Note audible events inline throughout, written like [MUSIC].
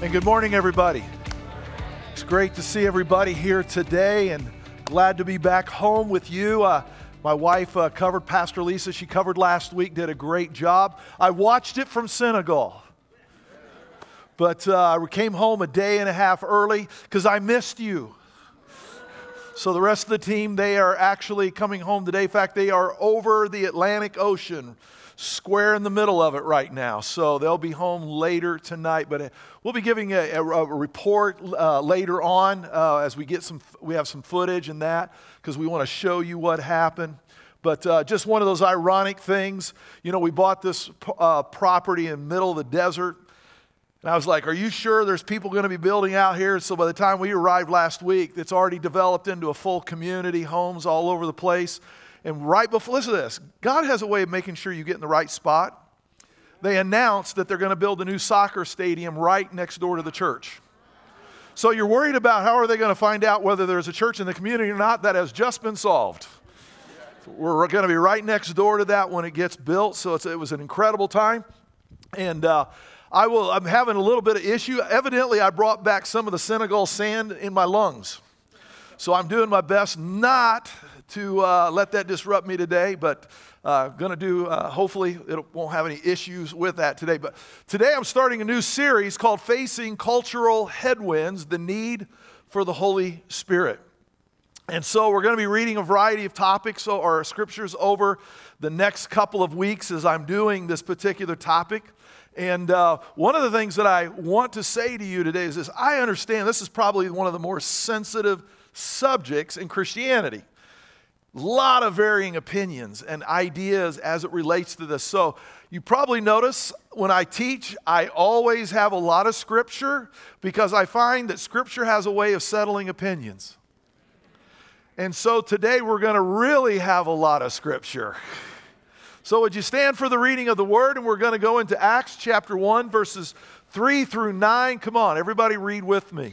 And good morning, everybody. It's great to see everybody here today and glad to be back home with you. Uh, my wife uh, covered Pastor Lisa. She covered last week, did a great job. I watched it from Senegal. But uh, I came home a day and a half early because I missed you. So the rest of the team, they are actually coming home today. In fact, they are over the Atlantic Ocean square in the middle of it right now. So they'll be home later tonight. But uh, we'll be giving a, a, a report uh, later on uh, as we get some, we have some footage and that because we want to show you what happened. But uh, just one of those ironic things. You know, we bought this uh, property in the middle of the desert. And I was like, Are you sure there's people going to be building out here? So by the time we arrived last week, it's already developed into a full community, homes all over the place. And right before, listen to this God has a way of making sure you get in the right spot. They announced that they're going to build a new soccer stadium right next door to the church. So you're worried about how are they going to find out whether there's a church in the community or not? That has just been solved. We're going to be right next door to that when it gets built. So it was an incredible time. And uh, I will, I'm having a little bit of issue. Evidently, I brought back some of the Senegal sand in my lungs. So I'm doing my best not to uh, let that disrupt me today, but uh, going to do, uh, hopefully, it won't have any issues with that today. But today I'm starting a new series called Facing Cultural Headwinds The Need for the Holy Spirit. And so we're going to be reading a variety of topics or scriptures over the next couple of weeks as I'm doing this particular topic. And uh, one of the things that I want to say to you today is this I understand this is probably one of the more sensitive subjects in Christianity lot of varying opinions and ideas as it relates to this. So, you probably notice when I teach, I always have a lot of scripture because I find that scripture has a way of settling opinions. And so today we're going to really have a lot of scripture. So, would you stand for the reading of the word? And we're going to go into Acts chapter 1, verses 3 through 9. Come on, everybody, read with me.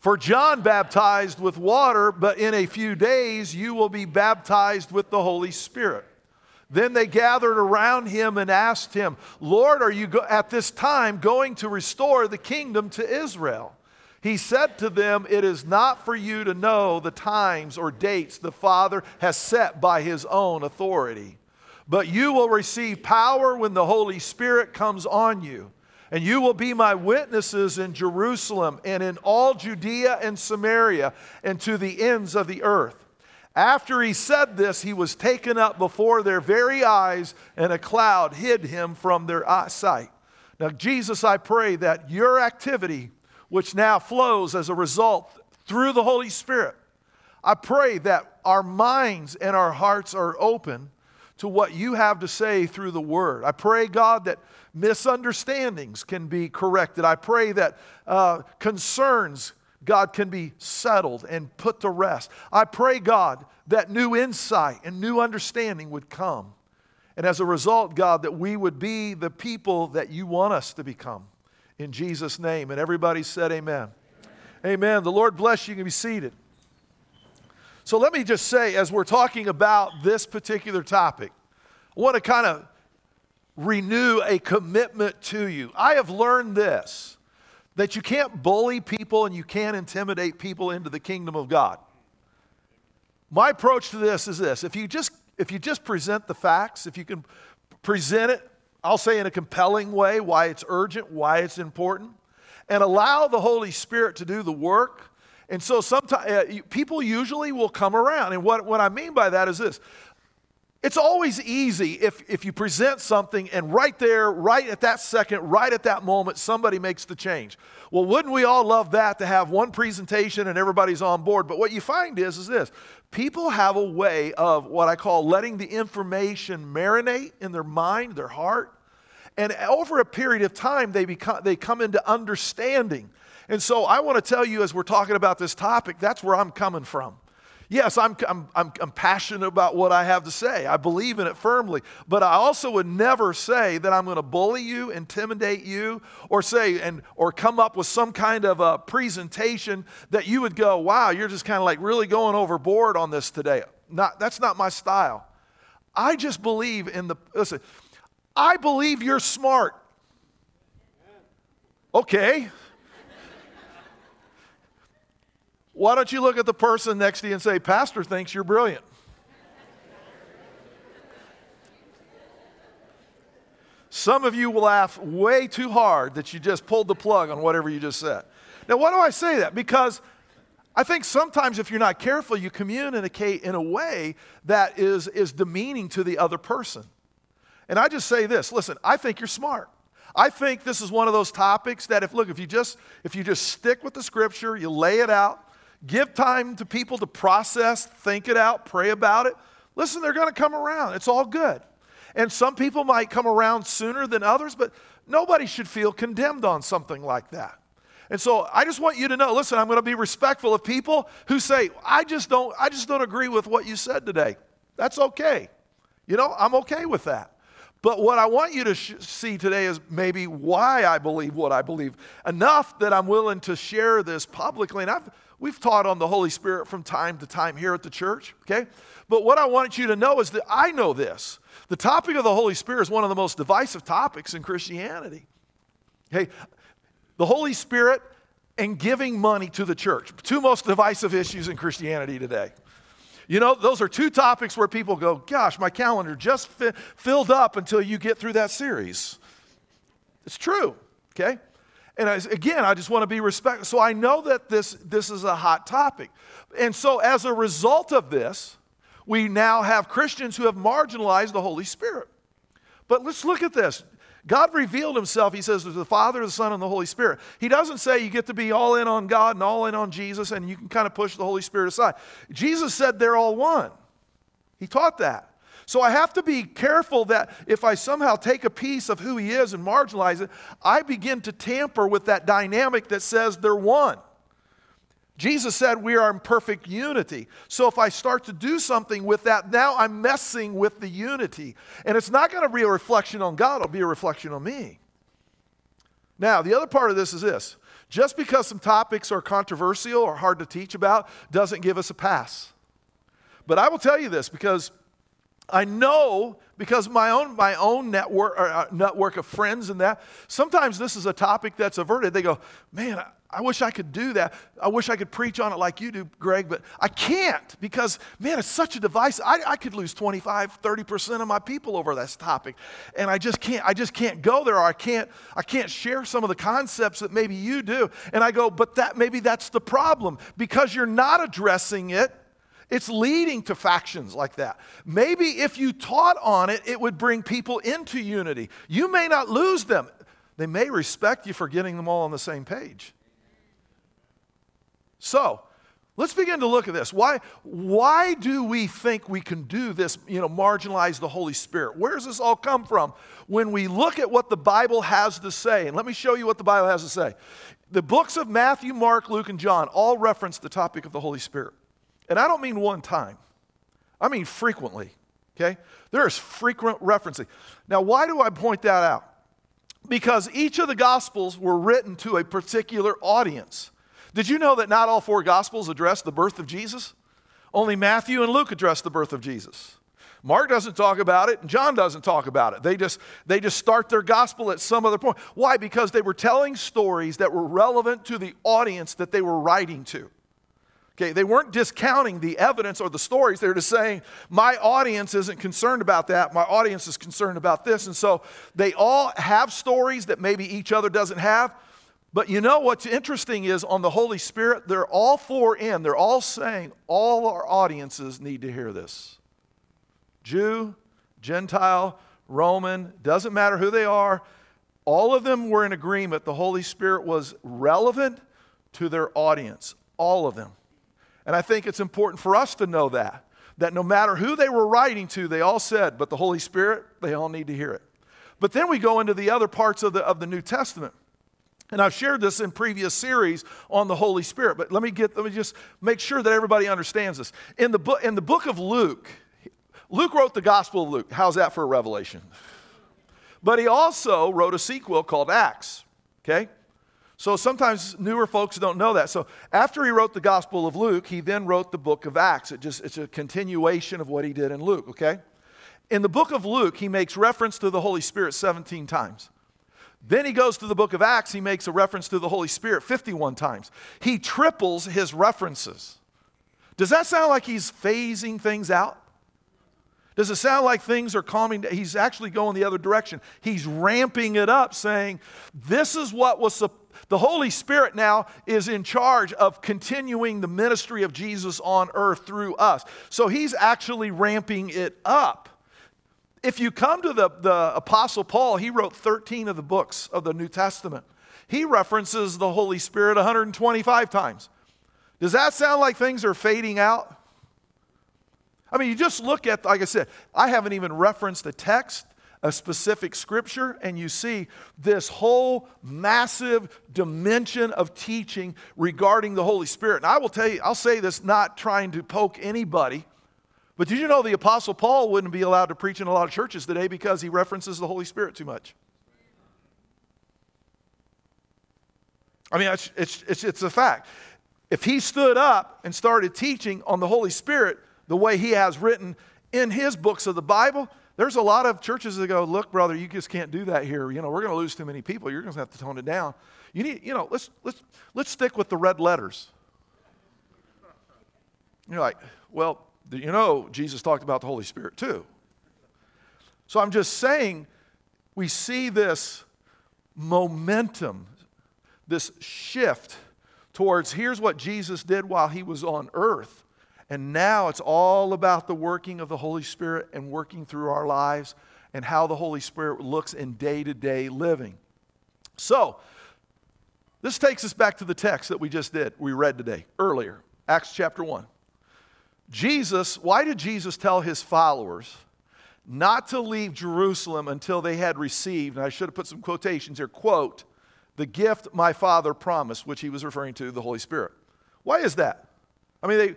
For John baptized with water, but in a few days you will be baptized with the Holy Spirit. Then they gathered around him and asked him, Lord, are you go- at this time going to restore the kingdom to Israel? He said to them, It is not for you to know the times or dates the Father has set by his own authority, but you will receive power when the Holy Spirit comes on you and you will be my witnesses in Jerusalem and in all Judea and Samaria and to the ends of the earth. After he said this, he was taken up before their very eyes, and a cloud hid him from their sight. Now, Jesus, I pray that your activity, which now flows as a result through the Holy Spirit, I pray that our minds and our hearts are open to what you have to say through the Word. I pray, God, that misunderstandings can be corrected. I pray that uh, concerns, God, can be settled and put to rest. I pray, God, that new insight and new understanding would come. And as a result, God, that we would be the people that you want us to become. In Jesus' name. And everybody said, Amen. Amen. amen. The Lord bless you. You can be seated. So let me just say, as we're talking about this particular topic, I want to kind of renew a commitment to you. I have learned this that you can't bully people and you can't intimidate people into the kingdom of God. My approach to this is this if you just if you just present the facts, if you can present it, I'll say in a compelling way why it's urgent, why it's important, and allow the Holy Spirit to do the work, And so sometimes uh, people usually will come around. And what, what I mean by that is this it's always easy if, if you present something and right there, right at that second, right at that moment, somebody makes the change. Well, wouldn't we all love that to have one presentation and everybody's on board? But what you find is, is this people have a way of what I call letting the information marinate in their mind, their heart. And over a period of time, they, become, they come into understanding. And so I want to tell you, as we're talking about this topic, that's where I'm coming from. Yes, I'm, I'm, I'm, I'm, passionate about what I have to say. I believe in it firmly. But I also would never say that I'm going to bully you, intimidate you, or say, and, or come up with some kind of a presentation that you would go, wow, you're just kind of like really going overboard on this today. Not, that's not my style. I just believe in the, listen, I believe you're smart. Okay. Why don't you look at the person next to you and say, Pastor thinks you're brilliant? Some of you will laugh way too hard that you just pulled the plug on whatever you just said. Now, why do I say that? Because I think sometimes if you're not careful, you communicate in a way that is, is demeaning to the other person. And I just say this listen, I think you're smart. I think this is one of those topics that if look, if you just if you just stick with the scripture, you lay it out, Give time to people to process, think it out, pray about it. Listen, they're going to come around. It's all good. And some people might come around sooner than others, but nobody should feel condemned on something like that. And so I just want you to know, listen, I'm going to be respectful of people who say, I just don't I just don't agree with what you said today. That's okay. You know, I'm okay with that. But what I want you to sh- see today is maybe why I believe what I believe. Enough that I'm willing to share this publicly. And I've We've taught on the Holy Spirit from time to time here at the church, okay? But what I want you to know is that I know this. The topic of the Holy Spirit is one of the most divisive topics in Christianity. Okay? The Holy Spirit and giving money to the church, two most divisive issues in Christianity today. You know, those are two topics where people go, gosh, my calendar just fi- filled up until you get through that series. It's true, okay? And I, again, I just want to be respectful. So I know that this, this is a hot topic. And so as a result of this, we now have Christians who have marginalized the Holy Spirit. But let's look at this. God revealed himself, he says, to the Father, the Son, and the Holy Spirit. He doesn't say you get to be all in on God and all in on Jesus and you can kind of push the Holy Spirit aside. Jesus said they're all one. He taught that. So I have to be careful that if I somehow take a piece of who he is and marginalize it, I begin to tamper with that dynamic that says they're one. Jesus said we are in perfect unity. So if I start to do something with that, now I'm messing with the unity. And it's not going to be a reflection on God, it'll be a reflection on me. Now, the other part of this is this just because some topics are controversial or hard to teach about doesn't give us a pass. But I will tell you this because I know because my own my own network uh, network of friends and that sometimes this is a topic that's averted. They go, man, I, I wish I could do that. I wish I could preach on it like you do, Greg, but I can't because man, it's such a device. I, I could lose 25, 30% of my people over this topic, and I just can't. I just can't go there, or I can't. I can't share some of the concepts that maybe you do. And I go, but that maybe that's the problem because you're not addressing it it's leading to factions like that. Maybe if you taught on it, it would bring people into unity. You may not lose them, they may respect you for getting them all on the same page. So, let's begin to look at this. Why, why do we think we can do this, you know, marginalize the Holy Spirit? Where does this all come from? When we look at what the Bible has to say, and let me show you what the Bible has to say. The books of Matthew, Mark, Luke, and John all reference the topic of the Holy Spirit. And I don't mean one time, I mean frequently, okay? There is frequent referencing. Now, why do I point that out? Because each of the Gospels were written to a particular audience. Did you know that not all four Gospels address the birth of Jesus? Only Matthew and Luke address the birth of Jesus. Mark doesn't talk about it, and John doesn't talk about it. They just, they just start their gospel at some other point. Why? Because they were telling stories that were relevant to the audience that they were writing to. Okay, they weren't discounting the evidence or the stories. They were just saying, my audience isn't concerned about that. My audience is concerned about this. And so they all have stories that maybe each other doesn't have, But you know what's interesting is on the Holy Spirit, they're all four in. They're all saying all our audiences need to hear this Jew, Gentile, Roman, doesn't matter who they are. All of them were in agreement the Holy Spirit was relevant to their audience. All of them. And I think it's important for us to know that. That no matter who they were writing to, they all said, but the Holy Spirit, they all need to hear it. But then we go into the other parts of the, of the New Testament. And I've shared this in previous series on the Holy Spirit, but let me get let me just make sure that everybody understands this. In the book in the book of Luke, Luke wrote the Gospel of Luke. How's that for a revelation? But he also wrote a sequel called Acts. Okay? So sometimes newer folks don't know that. So after he wrote the Gospel of Luke, he then wrote the book of Acts. It just it's a continuation of what he did in Luke, okay? In the book of Luke, he makes reference to the Holy Spirit 17 times. Then he goes to the book of Acts, he makes a reference to the Holy Spirit 51 times. He triples his references. Does that sound like he's phasing things out? Does it sound like things are calming? He's actually going the other direction. He's ramping it up, saying, This is what was the Holy Spirit now is in charge of continuing the ministry of Jesus on earth through us. So he's actually ramping it up. If you come to the, the Apostle Paul, he wrote 13 of the books of the New Testament. He references the Holy Spirit 125 times. Does that sound like things are fading out? I mean, you just look at, like I said, I haven't even referenced the text, a specific scripture, and you see this whole massive dimension of teaching regarding the Holy Spirit. And I will tell you, I'll say this not trying to poke anybody but did you know the Apostle Paul wouldn't be allowed to preach in a lot of churches today because he references the Holy Spirit too much? I mean, it's, it's, it's, it's a fact. If he stood up and started teaching on the Holy Spirit the way he has written in his books of the Bible, there's a lot of churches that go, look, brother, you just can't do that here. You know, we're going to lose too many people. You're going to have to tone it down. You need, you know, let's, let's, let's stick with the red letters. You're like, well, you know, Jesus talked about the Holy Spirit too. So I'm just saying, we see this momentum, this shift towards here's what Jesus did while he was on earth. And now it's all about the working of the Holy Spirit and working through our lives and how the Holy Spirit looks in day to day living. So, this takes us back to the text that we just did, we read today, earlier, Acts chapter 1. Jesus, why did Jesus tell his followers not to leave Jerusalem until they had received, and I should have put some quotations here, quote, the gift my Father promised, which he was referring to, the Holy Spirit. Why is that? I mean, they,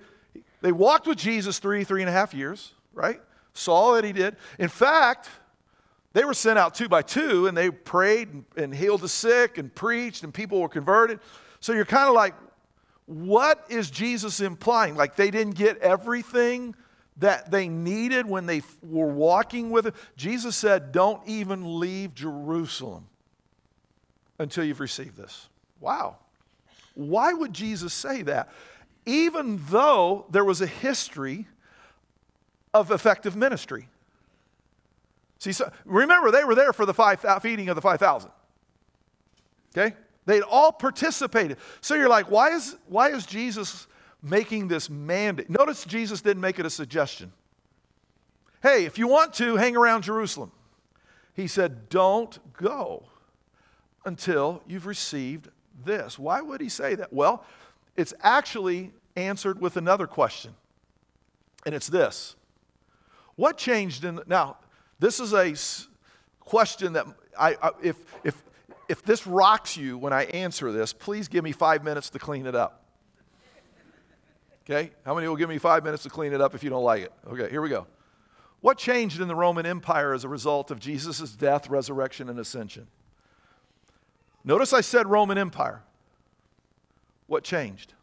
they walked with Jesus three, three and a half years, right? Saw that he did. In fact, they were sent out two by two and they prayed and, and healed the sick and preached and people were converted. So you're kind of like, what is Jesus implying? Like they didn't get everything that they needed when they were walking with him? Jesus said, Don't even leave Jerusalem until you've received this. Wow. Why would Jesus say that? Even though there was a history of effective ministry. See, so, remember, they were there for the five, uh, feeding of the 5,000. Okay? They'd all participated. So you're like, why is, why is Jesus making this mandate? Notice Jesus didn't make it a suggestion. Hey, if you want to, hang around Jerusalem. He said, don't go until you've received this. Why would he say that? Well, it's actually answered with another question, and it's this What changed in. Now, this is a question that I, I if, if if this rocks you when I answer this, please give me five minutes to clean it up. Okay? How many will give me five minutes to clean it up if you don't like it? Okay, here we go. What changed in the Roman Empire as a result of Jesus' death, resurrection, and ascension? Notice I said Roman Empire. What changed?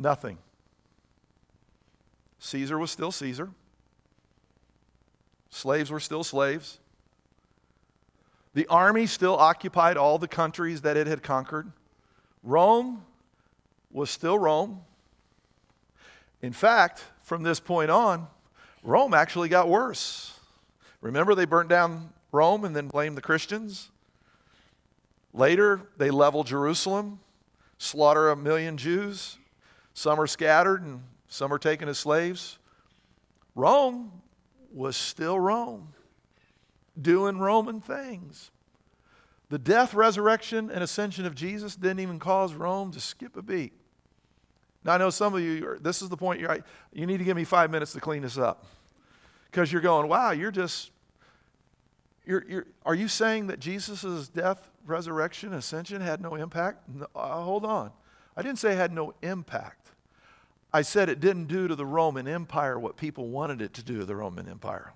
Nothing. Caesar was still Caesar. Slaves were still slaves. The army still occupied all the countries that it had conquered. Rome was still Rome. In fact, from this point on, Rome actually got worse. Remember, they burnt down Rome and then blamed the Christians? Later, they level Jerusalem, slaughter a million Jews. Some are scattered and some are taken as slaves. Rome was still Rome, doing Roman things. The death, resurrection, and ascension of Jesus didn't even cause Rome to skip a beat. Now, I know some of you, this is the point, you're, you need to give me five minutes to clean this up. Because you're going, wow, you're just, you're, you're, are you saying that Jesus' death, resurrection, ascension had no impact? No, uh, hold on. I didn't say it had no impact. I said it didn't do to the Roman Empire what people wanted it to do to the Roman Empire.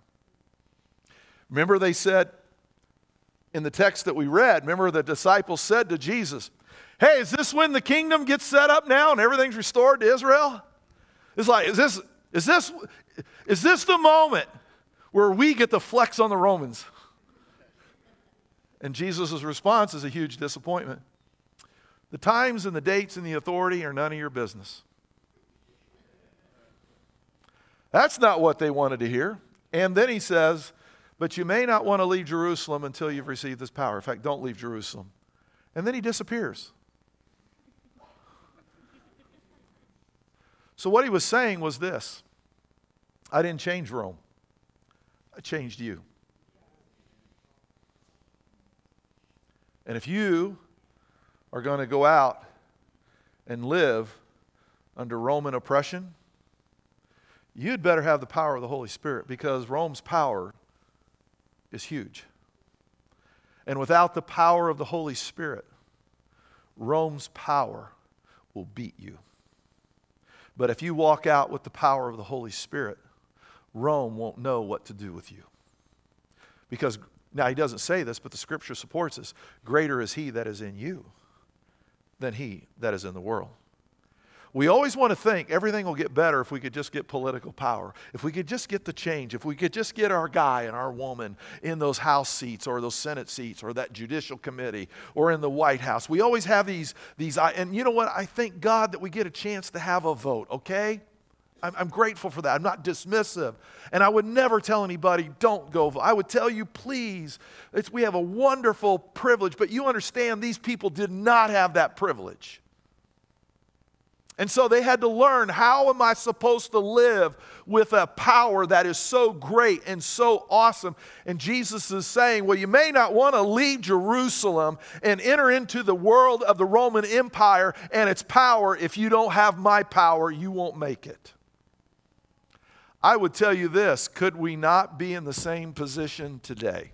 Remember, they said in the text that we read, remember the disciples said to Jesus, Hey, is this when the kingdom gets set up now and everything's restored to Israel? It's like, is this, is this, is this the moment where we get to flex on the Romans? And Jesus' response is a huge disappointment. The times and the dates and the authority are none of your business. That's not what they wanted to hear. And then he says, But you may not want to leave Jerusalem until you've received this power. In fact, don't leave Jerusalem. And then he disappears. So, what he was saying was this I didn't change Rome, I changed you. And if you are going to go out and live under Roman oppression, you'd better have the power of the Holy Spirit because Rome's power is huge. And without the power of the Holy Spirit, Rome's power will beat you. But if you walk out with the power of the Holy Spirit, Rome won't know what to do with you. Because, now he doesn't say this, but the scripture supports this greater is he that is in you than he that is in the world. We always want to think everything will get better if we could just get political power, if we could just get the change, if we could just get our guy and our woman in those House seats or those Senate seats or that judicial committee or in the White House. We always have these, these and you know what? I thank God that we get a chance to have a vote, okay? I'm, I'm grateful for that. I'm not dismissive. And I would never tell anybody, don't go vote. I would tell you, please, we have a wonderful privilege, but you understand these people did not have that privilege. And so they had to learn how am I supposed to live with a power that is so great and so awesome? And Jesus is saying, Well, you may not want to leave Jerusalem and enter into the world of the Roman Empire and its power. If you don't have my power, you won't make it. I would tell you this could we not be in the same position today?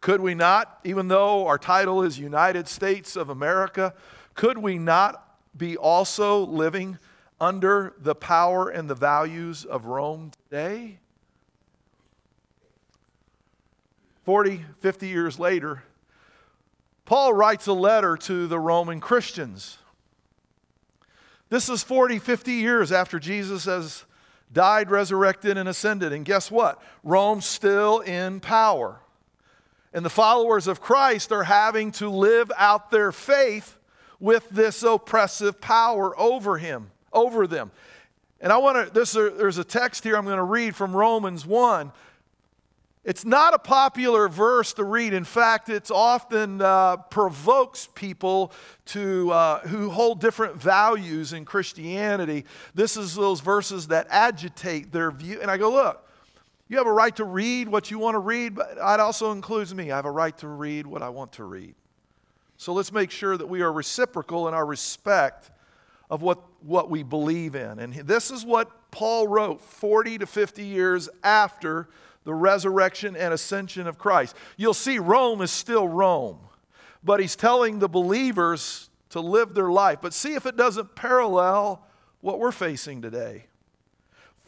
Could we not, even though our title is United States of America, could we not be also living under the power and the values of Rome today? 40, 50 years later, Paul writes a letter to the Roman Christians. This is 40, 50 years after Jesus has died, resurrected, and ascended. And guess what? Rome's still in power. And the followers of Christ are having to live out their faith with this oppressive power over him, over them. And I want to, this, there's a text here I'm going to read from Romans 1. It's not a popular verse to read. In fact, it often uh, provokes people to, uh, who hold different values in Christianity. This is those verses that agitate their view. And I go, look, you have a right to read what you want to read, but it also includes me. I have a right to read what I want to read. So let's make sure that we are reciprocal in our respect of what, what we believe in. And this is what Paul wrote 40 to 50 years after the resurrection and ascension of Christ. You'll see Rome is still Rome, but he's telling the believers to live their life. But see if it doesn't parallel what we're facing today.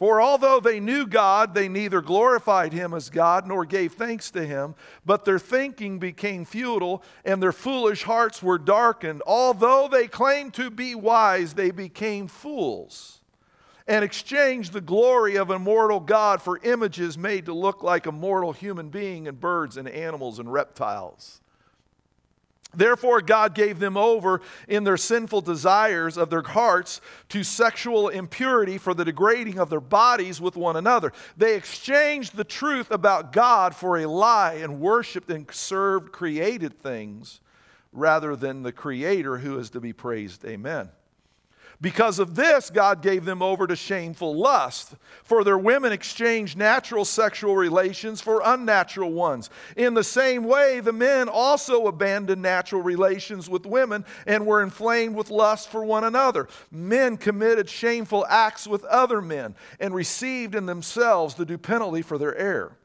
For although they knew God, they neither glorified him as God nor gave thanks to him, but their thinking became futile and their foolish hearts were darkened. Although they claimed to be wise, they became fools and exchanged the glory of a mortal God for images made to look like a mortal human being and birds and animals and reptiles. Therefore, God gave them over in their sinful desires of their hearts to sexual impurity for the degrading of their bodies with one another. They exchanged the truth about God for a lie and worshiped and served created things rather than the Creator who is to be praised. Amen. Because of this, God gave them over to shameful lust. For their women exchanged natural sexual relations for unnatural ones. In the same way, the men also abandoned natural relations with women and were inflamed with lust for one another. Men committed shameful acts with other men and received in themselves the due penalty for their error.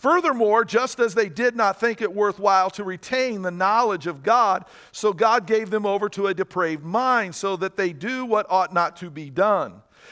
Furthermore, just as they did not think it worthwhile to retain the knowledge of God, so God gave them over to a depraved mind, so that they do what ought not to be done.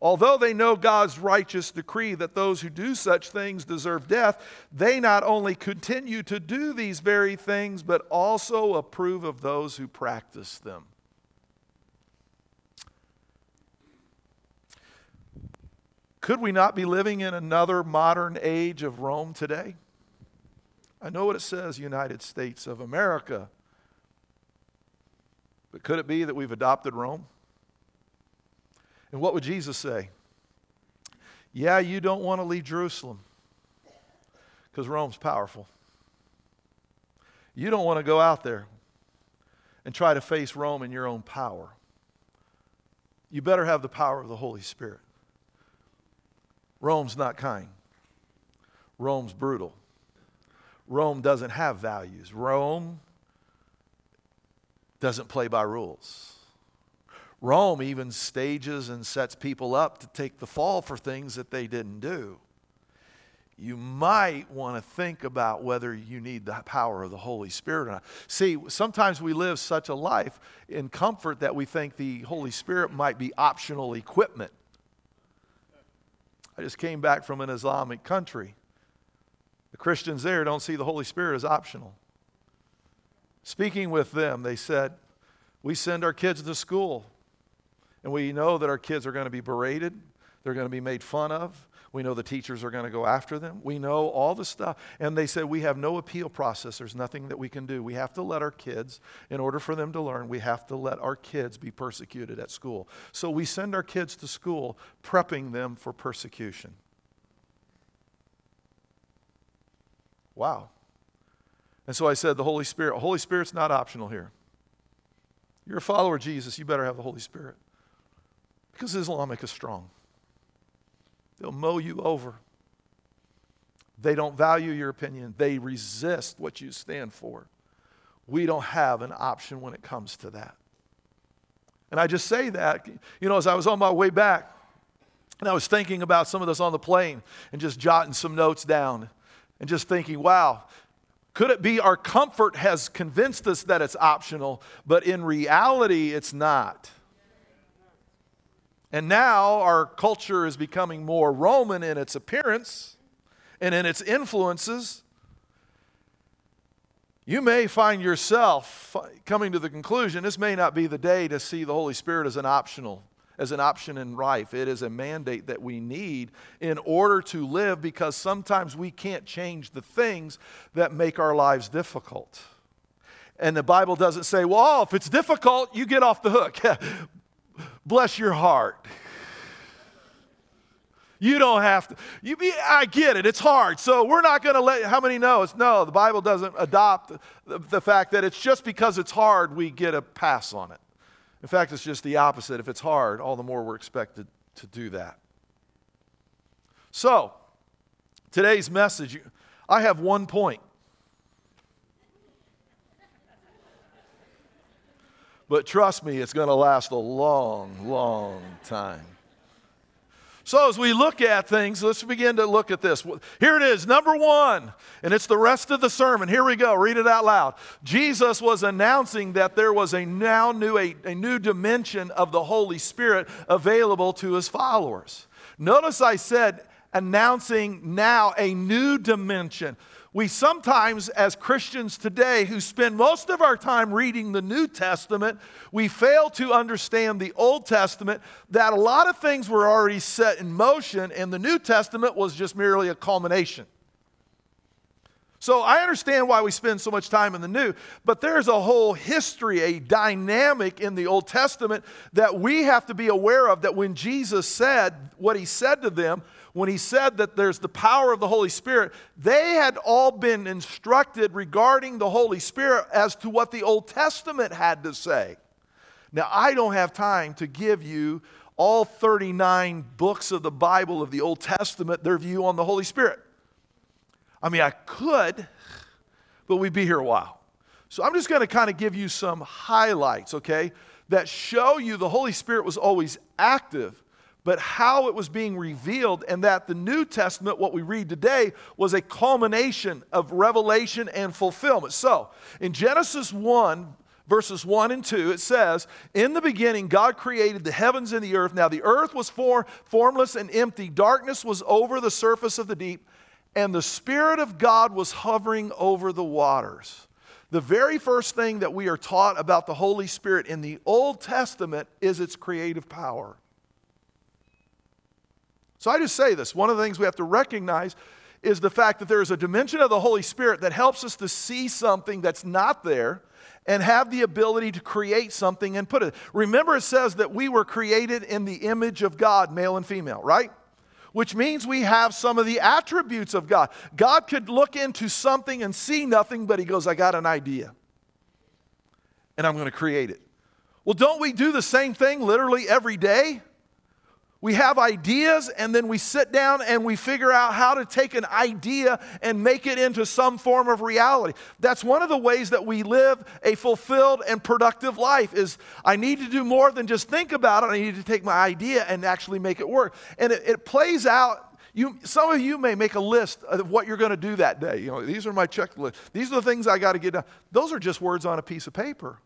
Although they know God's righteous decree that those who do such things deserve death, they not only continue to do these very things, but also approve of those who practice them. Could we not be living in another modern age of Rome today? I know what it says, United States of America. But could it be that we've adopted Rome? And what would Jesus say? Yeah, you don't want to leave Jerusalem because Rome's powerful. You don't want to go out there and try to face Rome in your own power. You better have the power of the Holy Spirit. Rome's not kind. Rome's brutal. Rome doesn't have values. Rome doesn't play by rules. Rome even stages and sets people up to take the fall for things that they didn't do. You might want to think about whether you need the power of the Holy Spirit or not. See, sometimes we live such a life in comfort that we think the Holy Spirit might be optional equipment. I just came back from an Islamic country. The Christians there don't see the Holy Spirit as optional. Speaking with them, they said, We send our kids to school. And we know that our kids are going to be berated, they're going to be made fun of. We know the teachers are going to go after them. We know all the stuff. And they said, We have no appeal process. There's nothing that we can do. We have to let our kids, in order for them to learn, we have to let our kids be persecuted at school. So we send our kids to school, prepping them for persecution. Wow. And so I said, The Holy Spirit, Holy Spirit's not optional here. You're a follower of Jesus, you better have the Holy Spirit. Because Islamic is strong. They'll mow you over. They don't value your opinion, they resist what you stand for. We don't have an option when it comes to that. And I just say that, you know, as I was on my way back, and I was thinking about some of this on the plane and just jotting some notes down and just thinking, wow, could it be our comfort has convinced us that it's optional, but in reality, it's not? And now our culture is becoming more Roman in its appearance and in its influences. You may find yourself coming to the conclusion this may not be the day to see the Holy Spirit as an optional as an option in life. It is a mandate that we need in order to live because sometimes we can't change the things that make our lives difficult. And the Bible doesn't say, well, if it's difficult, you get off the hook. [LAUGHS] Bless your heart. You don't have to. You I get it. It's hard. So we're not going to let. How many know? It's, no, the Bible doesn't adopt the, the fact that it's just because it's hard we get a pass on it. In fact, it's just the opposite. If it's hard, all the more we're expected to do that. So, today's message, I have one point. But trust me, it's going to last a long, long time. So, as we look at things, let's begin to look at this. Here it is, number one, and it's the rest of the sermon. Here we go, read it out loud. Jesus was announcing that there was a now new, a, a new dimension of the Holy Spirit available to his followers. Notice I said announcing now a new dimension we sometimes, as Christians today who spend most of our time reading the New Testament, we fail to understand the Old Testament, that a lot of things were already set in motion, and the New Testament was just merely a culmination. So I understand why we spend so much time in the New, but there's a whole history, a dynamic in the Old Testament that we have to be aware of that when Jesus said what he said to them, when he said that there's the power of the Holy Spirit, they had all been instructed regarding the Holy Spirit as to what the Old Testament had to say. Now, I don't have time to give you all 39 books of the Bible of the Old Testament, their view on the Holy Spirit. I mean, I could, but we'd be here a while. So I'm just going to kind of give you some highlights, okay, that show you the Holy Spirit was always active but how it was being revealed, and that the New Testament, what we read today, was a culmination of revelation and fulfillment. So, in Genesis 1, verses 1 and 2, it says, In the beginning, God created the heavens and the earth. Now, the earth was for, formless and empty, darkness was over the surface of the deep, and the Spirit of God was hovering over the waters. The very first thing that we are taught about the Holy Spirit in the Old Testament is its creative power. So I just say this one of the things we have to recognize is the fact that there is a dimension of the Holy Spirit that helps us to see something that's not there and have the ability to create something and put it. Remember, it says that we were created in the image of God, male and female, right? Which means we have some of the attributes of God. God could look into something and see nothing, but He goes, I got an idea. And I'm going to create it. Well, don't we do the same thing literally every day? We have ideas and then we sit down and we figure out how to take an idea and make it into some form of reality. That's one of the ways that we live a fulfilled and productive life is I need to do more than just think about it. I need to take my idea and actually make it work. And it, it plays out you, some of you may make a list of what you're going to do that day. You know, these are my checklist. These are the things I got to get done. Those are just words on a piece of paper.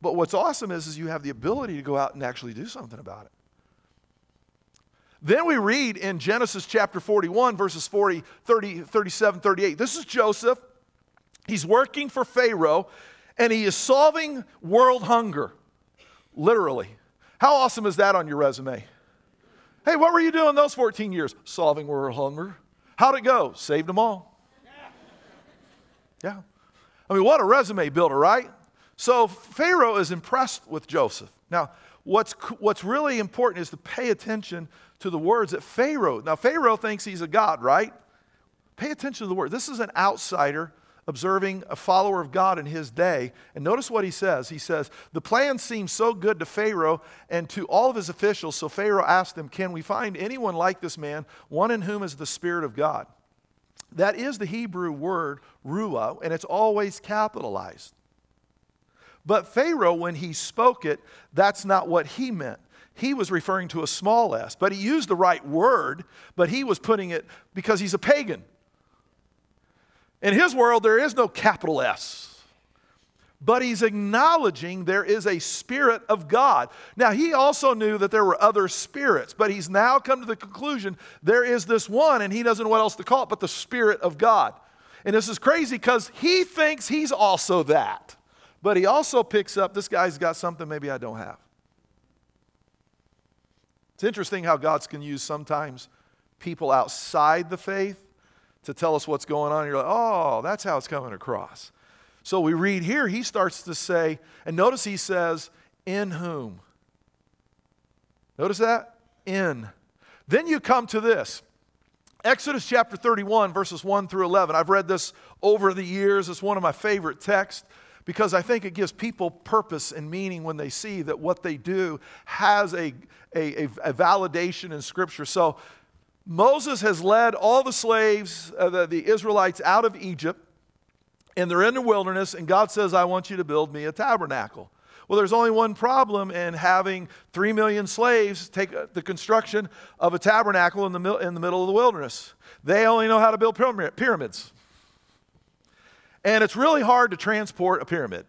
But what's awesome is, is you have the ability to go out and actually do something about it. Then we read in Genesis chapter 41, verses 40, 30, 37, 38. This is Joseph. He's working for Pharaoh and he is solving world hunger, literally. How awesome is that on your resume? Hey, what were you doing those 14 years? Solving world hunger. How'd it go? Saved them all. Yeah. I mean, what a resume builder, right? So Pharaoh is impressed with Joseph. Now, what's, what's really important is to pay attention to the words that Pharaoh, now Pharaoh thinks he's a god, right? Pay attention to the word. This is an outsider observing a follower of God in his day. And notice what he says. He says, The plan seemed so good to Pharaoh and to all of his officials. So Pharaoh asked them, Can we find anyone like this man, one in whom is the Spirit of God? That is the Hebrew word ruah, and it's always capitalized. But Pharaoh, when he spoke it, that's not what he meant he was referring to a small s, but he used the right word, but he was putting it because he's a pagan. In his world, there is no capital S. But he's acknowledging there is a spirit of God. Now, he also knew that there were other spirits, but he's now come to the conclusion there is this one, and he doesn't know what else to call it but the Spirit of God. And this is crazy because he thinks he's also that. But he also picks up this guy's got something maybe I don't have. It's interesting how God can use sometimes people outside the faith to tell us what's going on. You're like, oh, that's how it's coming across. So we read here, he starts to say, and notice he says, in whom. Notice that? In. Then you come to this. Exodus chapter 31, verses 1 through 11. I've read this over the years. It's one of my favorite texts because I think it gives people purpose and meaning when they see that what they do has a, a, a validation in Scripture. So Moses has led all the slaves, uh, the, the Israelites, out of Egypt, and they're in the wilderness, and God says, I want you to build me a tabernacle. Well, there's only one problem in having three million slaves take uh, the construction of a tabernacle in the, in the middle of the wilderness. They only know how to build pyramids. And it's really hard to transport a pyramid.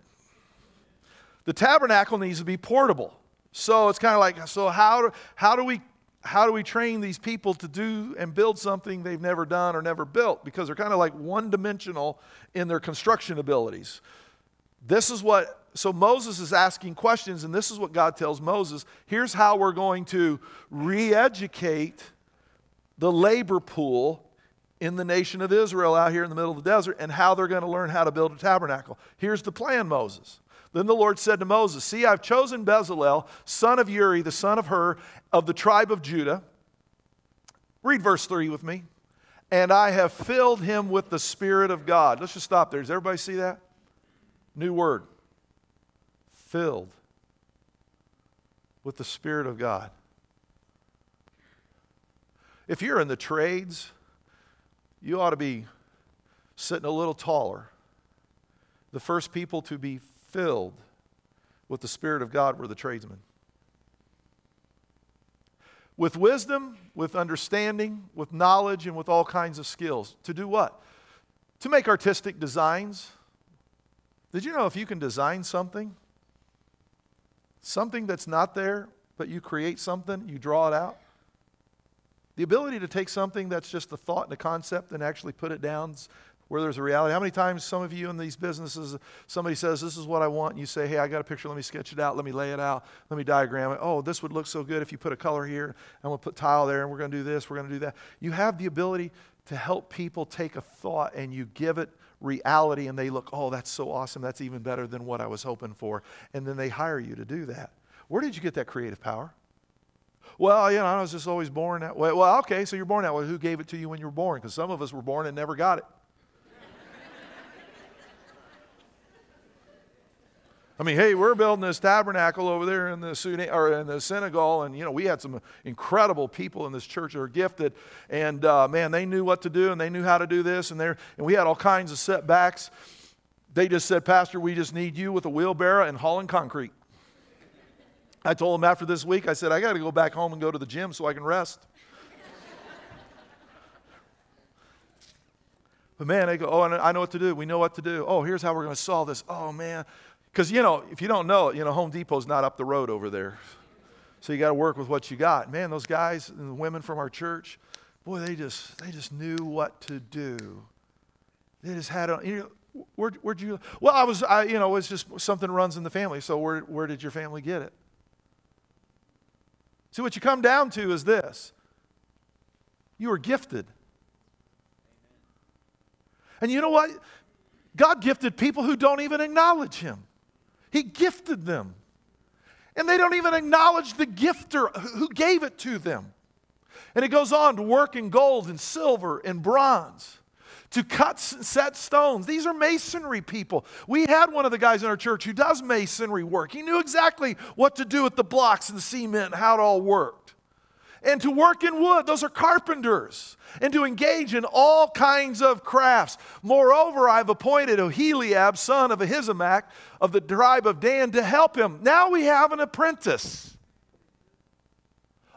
The tabernacle needs to be portable. So it's kind of like, so how do, how do we how do we train these people to do and build something they've never done or never built? Because they're kind of like one dimensional in their construction abilities. This is what, so Moses is asking questions, and this is what God tells Moses. Here's how we're going to re educate the labor pool in the nation of Israel out here in the middle of the desert and how they're going to learn how to build a tabernacle. Here's the plan, Moses. Then the Lord said to Moses, See, I've chosen Bezalel, son of Uri, the son of Hur, of the tribe of Judah. Read verse 3 with me. And I have filled him with the Spirit of God. Let's just stop there. Does everybody see that? New word. Filled with the Spirit of God. If you're in the trades, you ought to be sitting a little taller. The first people to be filled with the Spirit of God were the tradesmen. With wisdom, with understanding, with knowledge, and with all kinds of skills. To do what? To make artistic designs. Did you know if you can design something, something that's not there, but you create something, you draw it out? The ability to take something that's just a thought and a concept and actually put it down where there's a reality. How many times some of you in these businesses, somebody says, This is what I want, and you say, Hey, I got a picture, let me sketch it out, let me lay it out, let me diagram it. Oh, this would look so good if you put a color here, and we'll put tile there, and we're going to do this, we're going to do that. You have the ability to help people take a thought and you give it reality, and they look, Oh, that's so awesome, that's even better than what I was hoping for. And then they hire you to do that. Where did you get that creative power? Well, you know, I was just always born that way. Well, okay, so you're born that way. Who gave it to you when you were born? Because some of us were born and never got it. I mean, hey, we're building this tabernacle over there in the Sudan, or in the Senegal, and you know we had some incredible people in this church that are gifted, and uh, man, they knew what to do and they knew how to do this, and there, and we had all kinds of setbacks. They just said, Pastor, we just need you with a wheelbarrow and hauling concrete. I told him after this week, I said, I got to go back home and go to the gym so I can rest. but man, they go, oh, I know what to do. We know what to do. Oh, here's how we're going to solve this. Oh man, because, you know, if you don't know, you know, Home Depot's not up the road over there. So you got to work with what you got. Man, those guys and the women from our church, boy, they just, they just knew what to do. They just had, a, you know, where, where'd you, well, I was, I, you know, it's just something runs in the family. So where, where did your family get it? See, what you come down to is this you are gifted. And you know what? God gifted people who don't even acknowledge Him. He gifted them. And they don't even acknowledge the gifter who gave it to them. And it goes on to work in gold and silver and bronze, to cut set stones. These are masonry people. We had one of the guys in our church who does masonry work. He knew exactly what to do with the blocks and the cement and how it all worked. And to work in wood, those are carpenters and to engage in all kinds of crafts. Moreover, I've appointed Oholiab, son of Ahisamach of the tribe of Dan, to help him. Now we have an apprentice.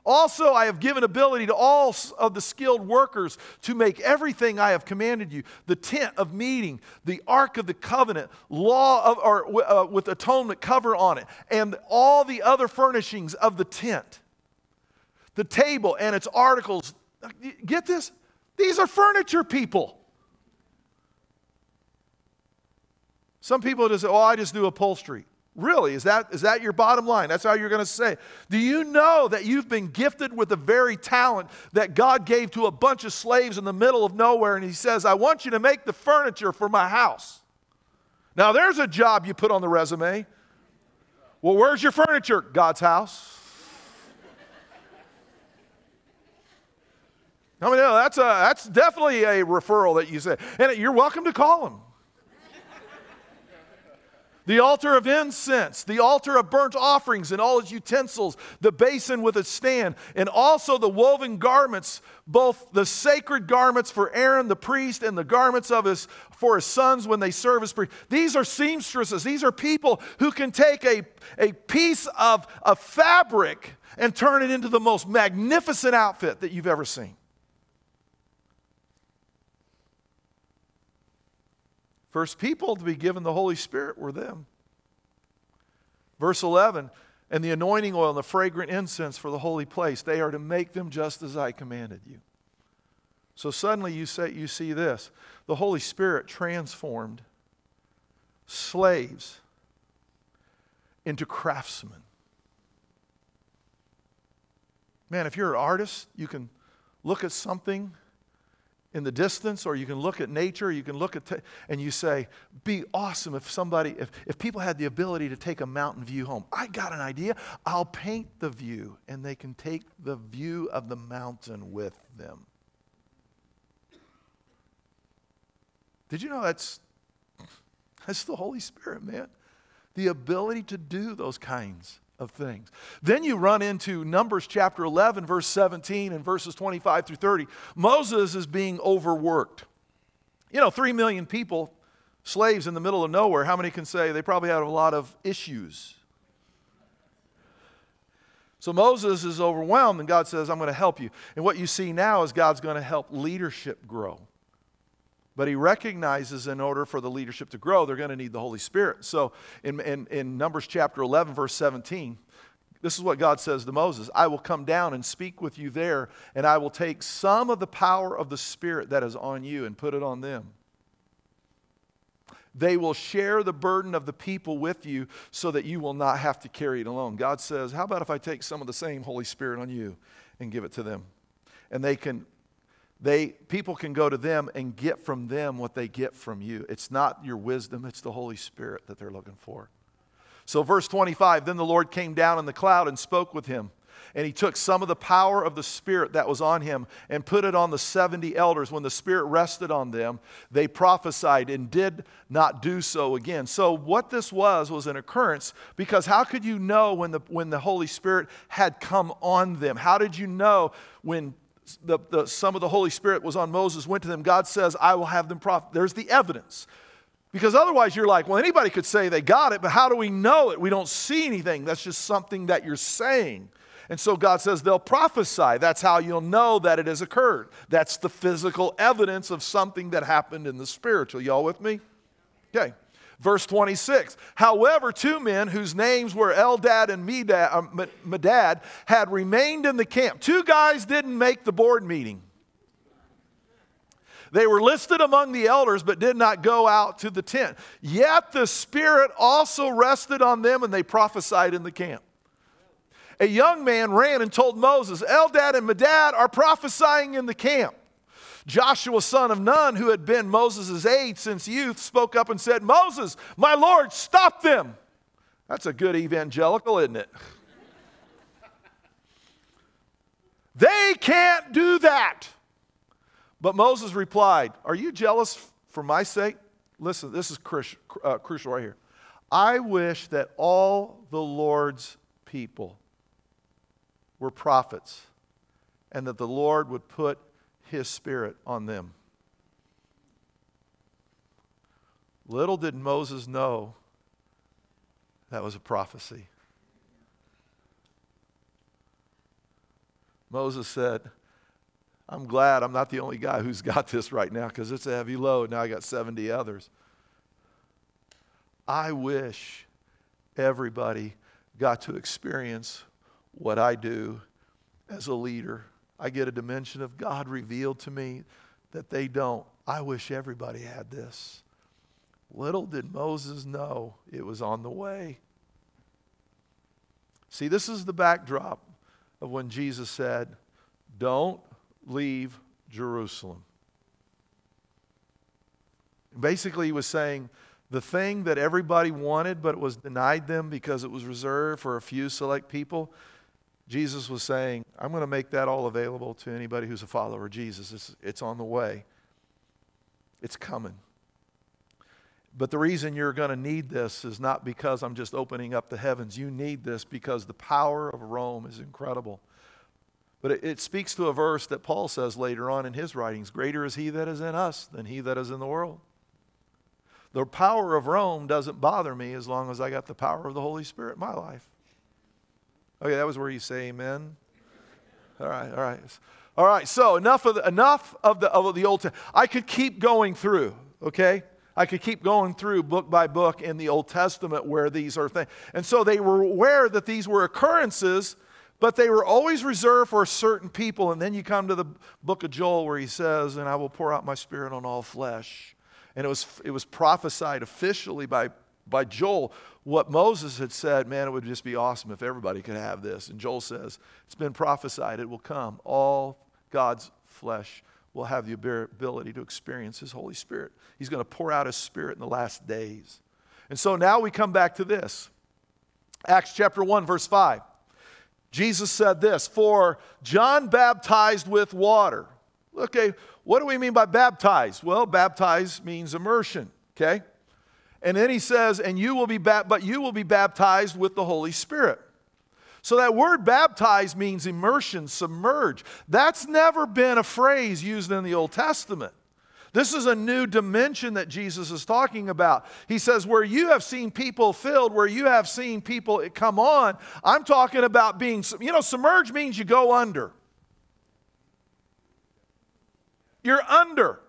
Also, I have given ability to all of the skilled workers to make everything I have commanded you the tent of meeting, the ark of the covenant, law of, or uh, with atonement cover on it, and all the other furnishings of the tent, the table and its articles, Get this? These are furniture people. Some people just say, oh, I just do upholstery. Really? Is that, is that your bottom line? That's how you're going to say. Do you know that you've been gifted with the very talent that God gave to a bunch of slaves in the middle of nowhere? And He says, I want you to make the furniture for my house. Now, there's a job you put on the resume. Well, where's your furniture? God's house. I mean, that's, a, that's definitely a referral that you say. And you're welcome to call them. The altar of incense, the altar of burnt offerings and all its utensils, the basin with its stand, and also the woven garments, both the sacred garments for Aaron the priest and the garments of his for his sons when they serve as priests. These are seamstresses. These are people who can take a, a piece of, of fabric and turn it into the most magnificent outfit that you've ever seen. First people to be given the Holy Spirit were them. Verse 11, and the anointing oil and the fragrant incense for the holy place, they are to make them just as I commanded you. So suddenly you, say, you see this the Holy Spirit transformed slaves into craftsmen. Man, if you're an artist, you can look at something in the distance, or you can look at nature, you can look at, t- and you say, be awesome if somebody, if, if people had the ability to take a mountain view home. I got an idea. I'll paint the view, and they can take the view of the mountain with them. Did you know that's, that's the Holy Spirit, man? The ability to do those kinds of things. Then you run into Numbers chapter 11, verse 17, and verses 25 through 30. Moses is being overworked. You know, three million people, slaves in the middle of nowhere. How many can say they probably had a lot of issues? So Moses is overwhelmed, and God says, I'm going to help you. And what you see now is God's going to help leadership grow. But he recognizes in order for the leadership to grow, they're going to need the Holy Spirit. So in, in, in Numbers chapter 11, verse 17, this is what God says to Moses I will come down and speak with you there, and I will take some of the power of the Spirit that is on you and put it on them. They will share the burden of the people with you so that you will not have to carry it alone. God says, How about if I take some of the same Holy Spirit on you and give it to them? And they can they, people can go to them and get from them what they get from you. It's not your wisdom, it's the Holy Spirit that they're looking for. So, verse 25 Then the Lord came down in the cloud and spoke with him. And he took some of the power of the Spirit that was on him and put it on the 70 elders. When the Spirit rested on them, they prophesied and did not do so again. So, what this was was an occurrence because how could you know when the, when the Holy Spirit had come on them? How did you know when the, the, some of the Holy Spirit was on Moses, went to them. God says, I will have them prophet. There's the evidence. Because otherwise, you're like, well, anybody could say they got it, but how do we know it? We don't see anything. That's just something that you're saying. And so God says they'll prophesy. That's how you'll know that it has occurred. That's the physical evidence of something that happened in the spiritual. Y'all with me? Okay. Verse 26 However, two men whose names were Eldad and uh, Medad had remained in the camp. Two guys didn't make the board meeting. They were listed among the elders, but did not go out to the tent. Yet the Spirit also rested on them, and they prophesied in the camp. A young man ran and told Moses, Eldad and Medad are prophesying in the camp. Joshua, son of Nun, who had been Moses' aide since youth, spoke up and said, Moses, my Lord, stop them. That's a good evangelical, isn't it? [LAUGHS] they can't do that. But Moses replied, Are you jealous for my sake? Listen, this is crucial, uh, crucial right here. I wish that all the Lord's people were prophets and that the Lord would put his spirit on them. Little did Moses know that was a prophecy. Moses said, I'm glad I'm not the only guy who's got [LAUGHS] this right now because it's a heavy load. Now I got 70 others. I wish everybody got to experience what I do as a leader I get a dimension of God revealed to me that they don't. I wish everybody had this. Little did Moses know it was on the way. See, this is the backdrop of when Jesus said, Don't leave Jerusalem. Basically, he was saying, the thing that everybody wanted, but was denied them because it was reserved for a few select people, Jesus was saying, I'm going to make that all available to anybody who's a follower of Jesus. It's, it's on the way, it's coming. But the reason you're going to need this is not because I'm just opening up the heavens. You need this because the power of Rome is incredible. But it, it, speaks to a verse that Paul says later on in his writings Greater is he that is in us than he that is in the world. The power of Rome doesn't bother me as long as I got the power of the Holy Spirit in my life. Okay, that was where you say amen. All right, all right. All right, so enough of the, enough of the, of the Old Testament. I could keep going through, okay? I could keep going through book by book in the Old Testament where these are things. And so they were aware that these were occurrences, but they were always reserved for certain people. And then you come to the book of Joel where he says, And I will pour out my spirit on all flesh. And it was, it was prophesied officially by, by Joel what Moses had said, man, it would just be awesome if everybody could have this. And Joel says, It's been prophesied, it will come. All God's flesh will have the ability to experience His Holy Spirit. He's going to pour out His Spirit in the last days. And so now we come back to this Acts chapter 1, verse 5. Jesus said this For John baptized with water. Okay, what do we mean by baptized? Well, baptized means immersion, okay? And then he says, and you will be but you will be baptized with the Holy Spirit. So that word baptized means immersion, submerge. That's never been a phrase used in the Old Testament. This is a new dimension that Jesus is talking about. He says, Where you have seen people filled, where you have seen people come on, I'm talking about being, you know, submerge means you go under. You're under.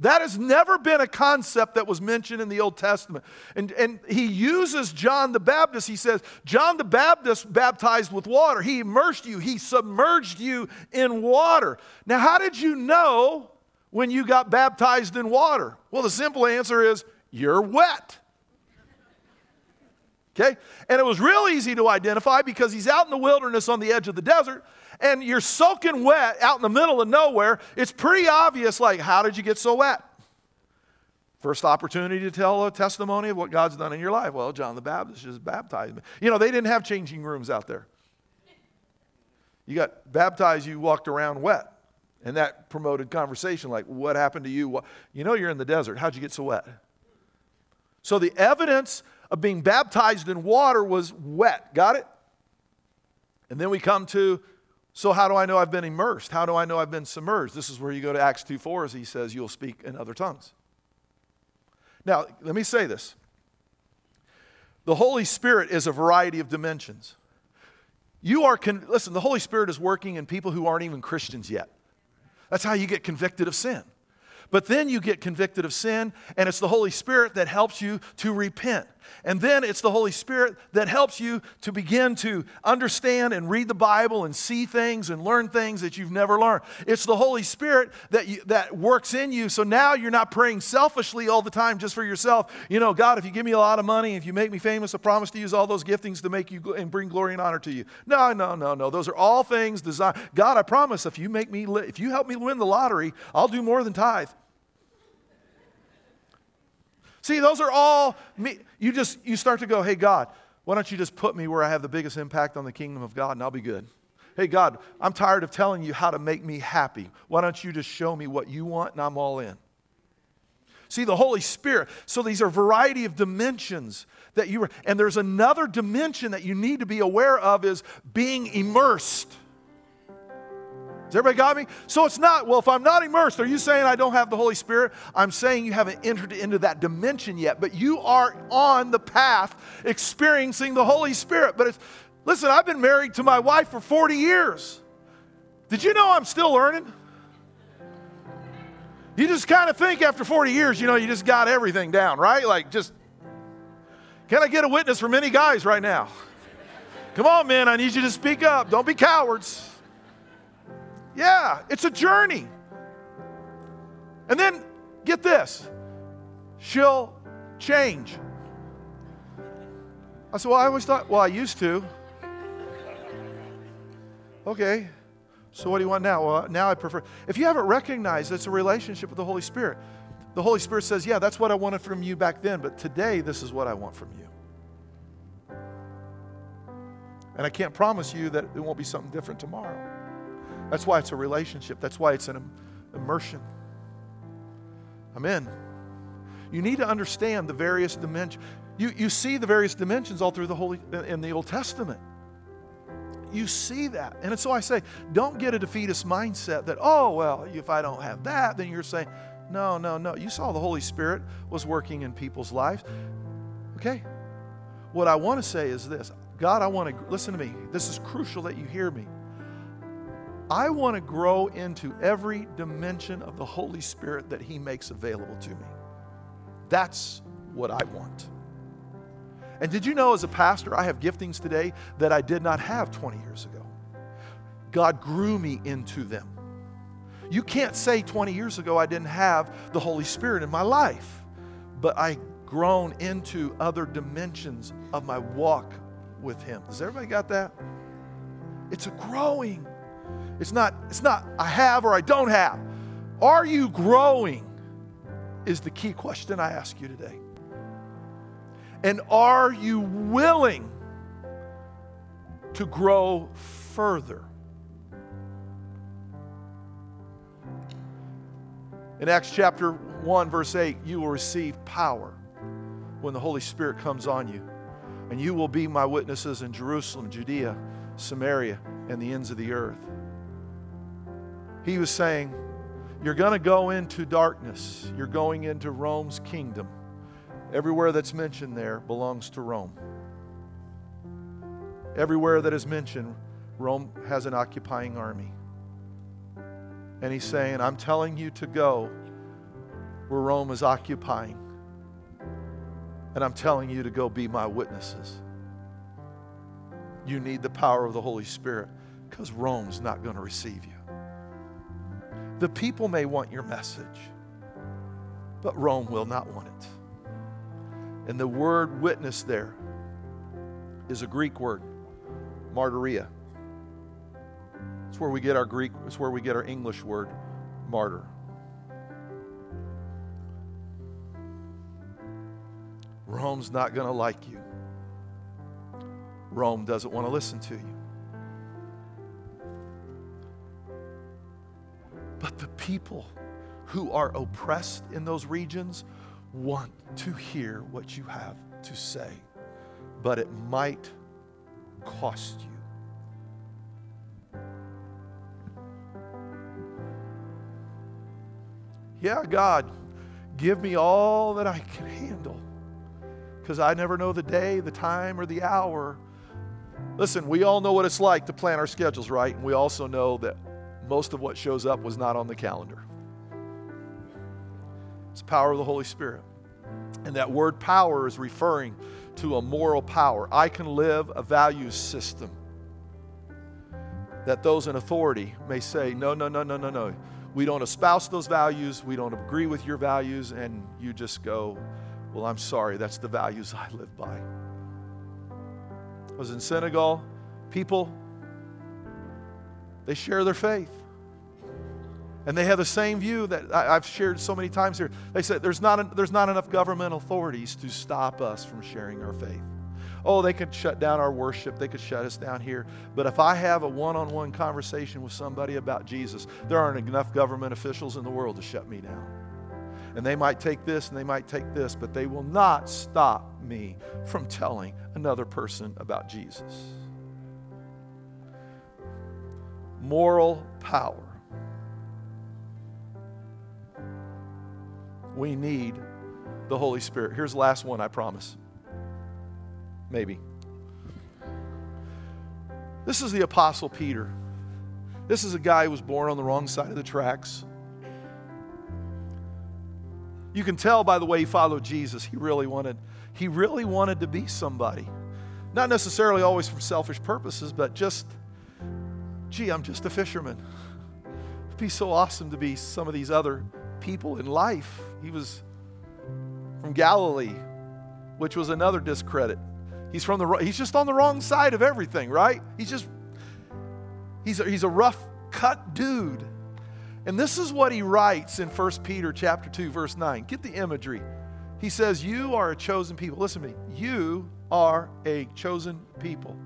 That has never been a concept that was mentioned in the Old Testament. And, and he uses John the Baptist. He says, John the Baptist baptized with water. He immersed you, he submerged you in water. Now, how did you know when you got baptized in water? Well, the simple answer is you're wet. Okay? And it was real easy to identify because he's out in the wilderness on the edge of the desert and you're soaking wet out in the middle of nowhere, it's pretty obvious like, how did you get so wet? First opportunity to tell a testimony of what God's done in your life. Well, John the Baptist just baptized me. You know, they didn't have changing rooms out there. You got baptized, you walked around wet. And that promoted conversation like, what happened to you? You know, you're in the desert. How'd you get so wet? So the evidence of being baptized in water was wet. Got it? And then we come to so, how do I know I've been immersed? How do I know I've been submerged? This is where you go to Acts 2 4 as he says, You'll speak in other tongues. Now, let me say this the Holy Spirit is a variety of dimensions. You are, con- listen, the Holy Spirit is working in people who aren't even Christians yet. That's how you get convicted of sin. But then you get convicted of sin, and it's the Holy Spirit that helps you to repent. And then it's the Holy Spirit that helps you to begin to understand and read the Bible and see things and learn things that you've never learned. It's the Holy Spirit that, you, that works in you. So now you're not praying selfishly all the time just for yourself. You know, God, if you give me a lot of money, if you make me famous, I promise to use all those giftings to make you and bring glory and honor to you. No, no, no, no. Those are all things designed. God, I promise if you make me, if you help me win the lottery, I'll do more than tithe. See, those are all me. You just you start to go, hey God, why don't you just put me where I have the biggest impact on the kingdom of God and I'll be good. Hey God, I'm tired of telling you how to make me happy. Why don't you just show me what you want and I'm all in. See, the Holy Spirit. So these are variety of dimensions that you are, and there's another dimension that you need to be aware of is being immersed. Has everybody got me? So it's not, well, if I'm not immersed, are you saying I don't have the Holy Spirit? I'm saying you haven't entered into that dimension yet, but you are on the path experiencing the Holy Spirit. But it's, listen, I've been married to my wife for 40 years. Did you know I'm still learning? You just kind of think after 40 years, you know, you just got everything down, right? Like, just, can I get a witness from any guys right now? Come on, man, I need you to speak up. Don't be cowards. Yeah, it's a journey. And then get this she'll change. I said, Well, I always thought, well, I used to. Okay, so what do you want now? Well, now I prefer. If you haven't recognized it's a relationship with the Holy Spirit, the Holy Spirit says, Yeah, that's what I wanted from you back then, but today this is what I want from you. And I can't promise you that it won't be something different tomorrow. That's why it's a relationship. That's why it's an immersion. Amen. You need to understand the various dimensions. You, you see the various dimensions all through the Holy in the Old Testament. You see that. And so I say, don't get a defeatist mindset that, oh, well, if I don't have that, then you're saying, no, no, no. You saw the Holy Spirit was working in people's lives. Okay? What I want to say is this God, I want to, listen to me. This is crucial that you hear me. I want to grow into every dimension of the Holy Spirit that He makes available to me. That's what I want. And did you know, as a pastor, I have giftings today that I did not have 20 years ago? God grew me into them. You can't say 20 years ago I didn't have the Holy Spirit in my life, but I grown into other dimensions of my walk with Him. Does everybody got that? It's a growing. It's not, it's not I have or I don't have. Are you growing? Is the key question I ask you today. And are you willing to grow further? In Acts chapter 1, verse 8, you will receive power when the Holy Spirit comes on you. And you will be my witnesses in Jerusalem, Judea, Samaria, and the ends of the earth. He was saying, You're going to go into darkness, you're going into Rome's kingdom. Everywhere that's mentioned there belongs to Rome. Everywhere that is mentioned, Rome has an occupying army. And he's saying, I'm telling you to go where Rome is occupying. And I'm telling you to go be my witnesses. You need the power of the Holy Spirit because Rome's not going to receive you. The people may want your message, but Rome will not want it. And the word witness there is a Greek word, martyria. It's where we get our Greek, it's where we get our English word, martyr. Rome's not going to like you. Rome doesn't want to listen to you. People who are oppressed in those regions want to hear what you have to say, but it might cost you. Yeah, God, give me all that I can handle because I never know the day, the time, or the hour. Listen, we all know what it's like to plan our schedules, right? And we also know that most of what shows up was not on the calendar. It's power of the Holy Spirit. And that word power is referring to a moral power. I can live a values system that those in authority may say, no, no, no, no, no, no. We don't espouse those values. We don't agree with your values. And you just go, well, I'm sorry. That's the values I live by. I was in Senegal. People, they share their faith. And they have the same view that I, have shared so many times here. They said there's not, there's not enough government authorities to stop us from sharing our faith. Oh, they could shut down our worship, they could shut us down here. But if I have a one on one conversation with somebody about Jesus, there aren't enough government officials in the world to shut me down. And they might take this and they might take this, but they will not stop me from telling another person about Jesus. Moral power. we need the Holy Spirit. Here's the last one, I promise. Maybe. This is the Apostle Peter. This is a guy who was born on the wrong side of the tracks. You can tell by the way he followed Jesus, he really wanted, he really wanted to be somebody. Not necessarily always for selfish purposes, but just, gee, I'm just a fisherman. It'd be so awesome to be some of these other people in life. He was from Galilee, which was another discredit. He's from the he's just on the wrong side of everything, right? He's just he's a, he's a rough cut dude. And this is what he writes in 1 Peter chapter 2 verse 9. Get the imagery. He says, "You are a chosen people." Listen to me. You are a chosen people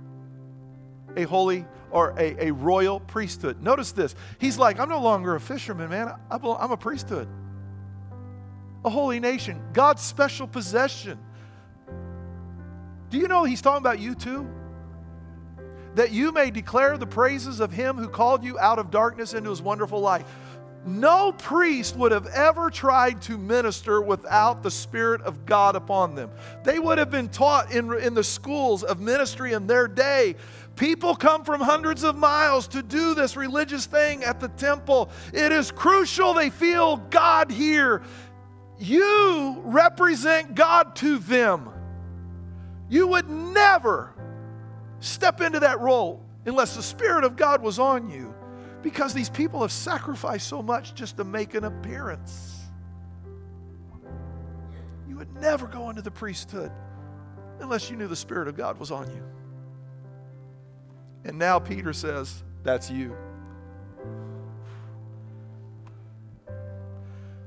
a holy or a, a royal priesthood. Notice this. He's like, I'm no longer a fisherman, man. I'm a priesthood. a holy nation, God's special possession. Do you know he's talking about you too? That you may declare the praises of him who called you out of darkness into his wonderful light. No priest would have ever tried to minister without the Spirit of God upon them. They would have been taught in, in the schools of ministry in their day. People come from hundreds of miles to do this religious thing at the temple. It is crucial they feel God here. You represent God to them. You would never step into that role unless the Spirit of God was on you because these people have sacrificed so much just to make an appearance. You would never go into the priesthood unless you knew the Spirit of God was on you. And now Peter says, That's you.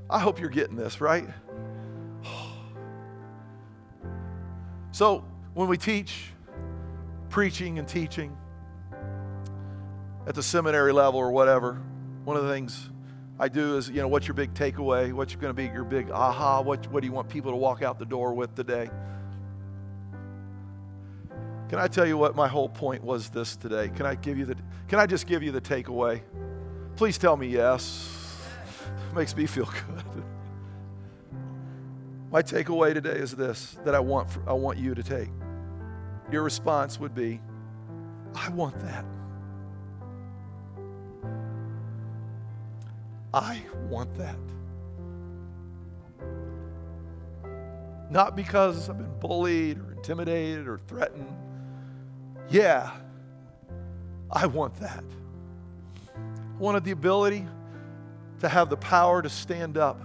I hope you're getting this, right? [SIGHS] So, when we teach, preaching and teaching at the seminary level or whatever, one of the things I do is, you know, what's your big takeaway? What's going to be your big aha? What, what do you want people to walk out the door with today? Can I tell you what my whole point was this today? Can I give you the can I just give you the takeaway? Please tell me yes. It [LAUGHS] Makes me feel [LAUGHS] good. My takeaway today is this that I want for, I want you to take. Your response would be I want that. I want that. Not because I've been bullied or intimidated or threatened yeah, I want that. I wanted the ability to have the power to stand up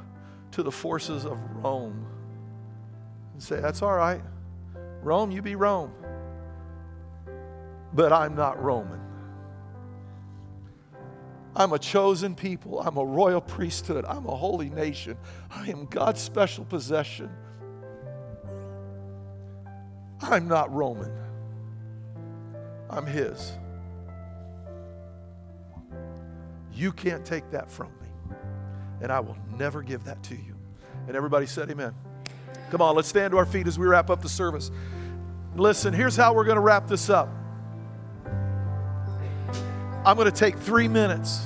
to the forces of Rome and say, That's all right. Rome, you be Rome. But I'm not Roman. I'm a chosen people. I'm a royal priesthood. I'm a holy nation. I am God's special possession. I'm not Roman. I'm His. You can't take that from me, and I will never give that to you. And everybody said, Amen. Come on, let's stand to our feet as we wrap up the service. Listen, here's how we're going to wrap this up. I'm going to take three minutes,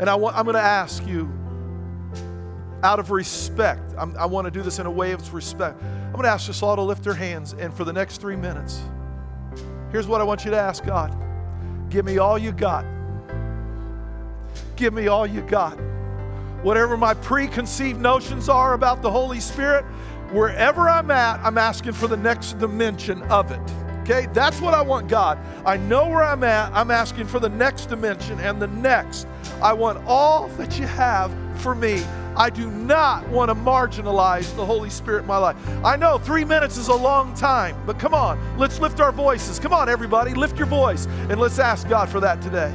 and I want, I'm going to ask you, out of respect, I'm, i want to do this in a way of respect. I'm going to ask us all to lift their hands, and for the next three minutes, Here's what I want you to ask God Give me all you got. Give me all you got. Whatever my preconceived notions are about the Holy Spirit, wherever I'm at, I'm asking for the next dimension of it. Okay? That's what I want, God. I know where I'm at. I'm asking for the next dimension and the next. I want all that you have for me. I do not want to marginalize the Holy Spirit in my life. I know three minutes is a long time, but come on, let's lift our voices. Come on, everybody, lift your voice and let's ask God for that today.